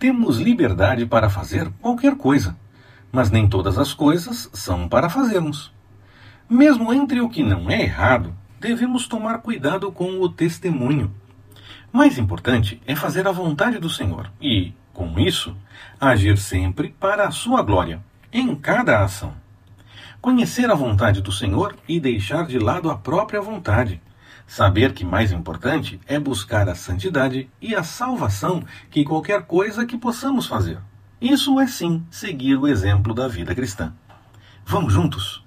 Temos liberdade para fazer qualquer coisa, mas nem todas as coisas são para fazermos. Mesmo entre o que não é errado, devemos tomar cuidado com o testemunho. Mais importante é fazer a vontade do Senhor e, com isso, agir sempre para a sua glória, em cada ação. Conhecer a vontade do Senhor e deixar de lado a própria vontade Saber que mais importante é buscar a santidade e a salvação que qualquer coisa que possamos fazer. Isso é sim seguir o exemplo da vida cristã. Vamos juntos?